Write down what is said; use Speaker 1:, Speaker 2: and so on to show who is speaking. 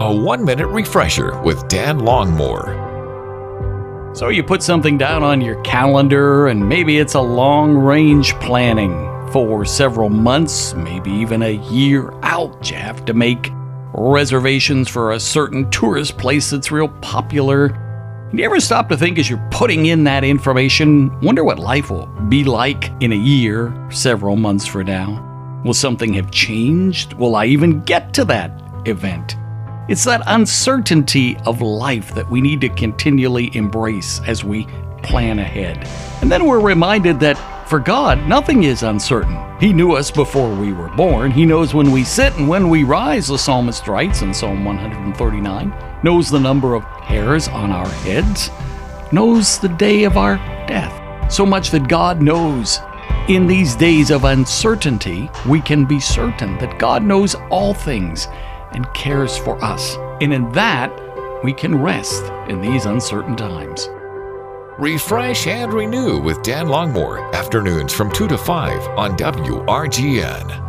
Speaker 1: A one minute refresher with Dan Longmore.
Speaker 2: So you put something down on your calendar, and maybe it's a long range planning for several months, maybe even a year out. You have to make reservations for a certain tourist place that's real popular. Do you ever stop to think as you're putting in that information, wonder what life will be like in a year, several months from now? Will something have changed? Will I even get to that event? It's that uncertainty of life that we need to continually embrace as we plan ahead. And then we're reminded that for God, nothing is uncertain. He knew us before we were born. He knows when we sit and when we rise, the psalmist writes in Psalm 139. Knows the number of hairs on our heads. Knows the day of our death. So much that God knows. In these days of uncertainty, we can be certain that God knows all things and cares for us. And in that, we can rest in these uncertain times.
Speaker 1: Refresh and renew with Dan Longmore, afternoons from 2 to 5 on WRGN.